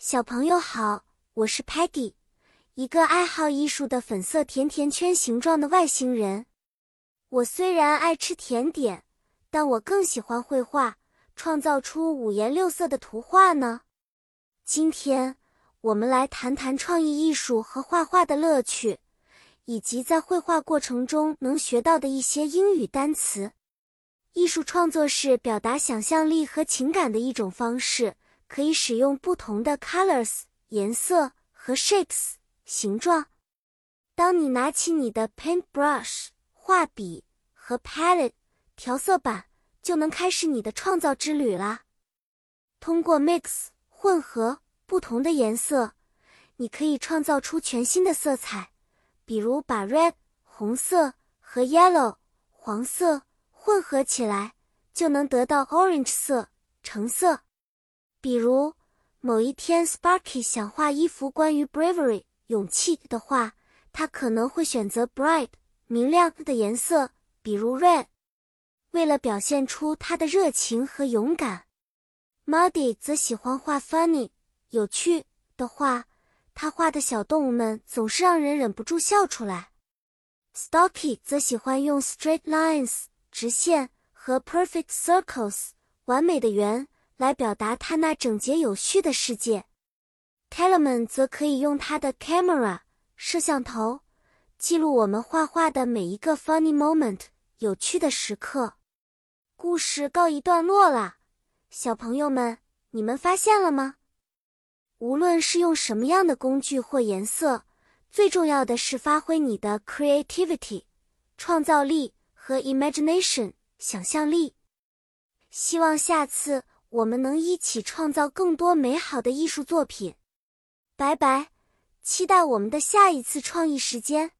小朋友好，我是 Peggy，一个爱好艺术的粉色甜甜圈形状的外星人。我虽然爱吃甜点，但我更喜欢绘画，创造出五颜六色的图画呢。今天我们来谈谈创意艺术和画画的乐趣，以及在绘画过程中能学到的一些英语单词。艺术创作是表达想象力和情感的一种方式。可以使用不同的 colors 颜色和 shapes 形状。当你拿起你的 paintbrush 画笔和 palette 调色板，就能开始你的创造之旅啦。通过 mix 混合不同的颜色，你可以创造出全新的色彩。比如把 red 红色和 yellow 黄色混合起来，就能得到 orange 色橙色。比如，某一天，Sparky 想画一幅关于 bravery 勇气的画，他可能会选择 bright 明亮的颜色，比如 red，为了表现出他的热情和勇敢。Muddy 则喜欢画 funny 有趣的画，他画的小动物们总是让人忍不住笑出来。Stocky 则喜欢用 straight lines 直线和 perfect circles 完美的圆。来表达他那整洁有序的世界。Telemann 则可以用他的 camera 摄像头记录我们画画的每一个 funny moment 有趣的时刻。故事告一段落了，小朋友们，你们发现了吗？无论是用什么样的工具或颜色，最重要的是发挥你的 creativity 创造力和 imagination 想象力。希望下次。我们能一起创造更多美好的艺术作品。拜拜，期待我们的下一次创意时间。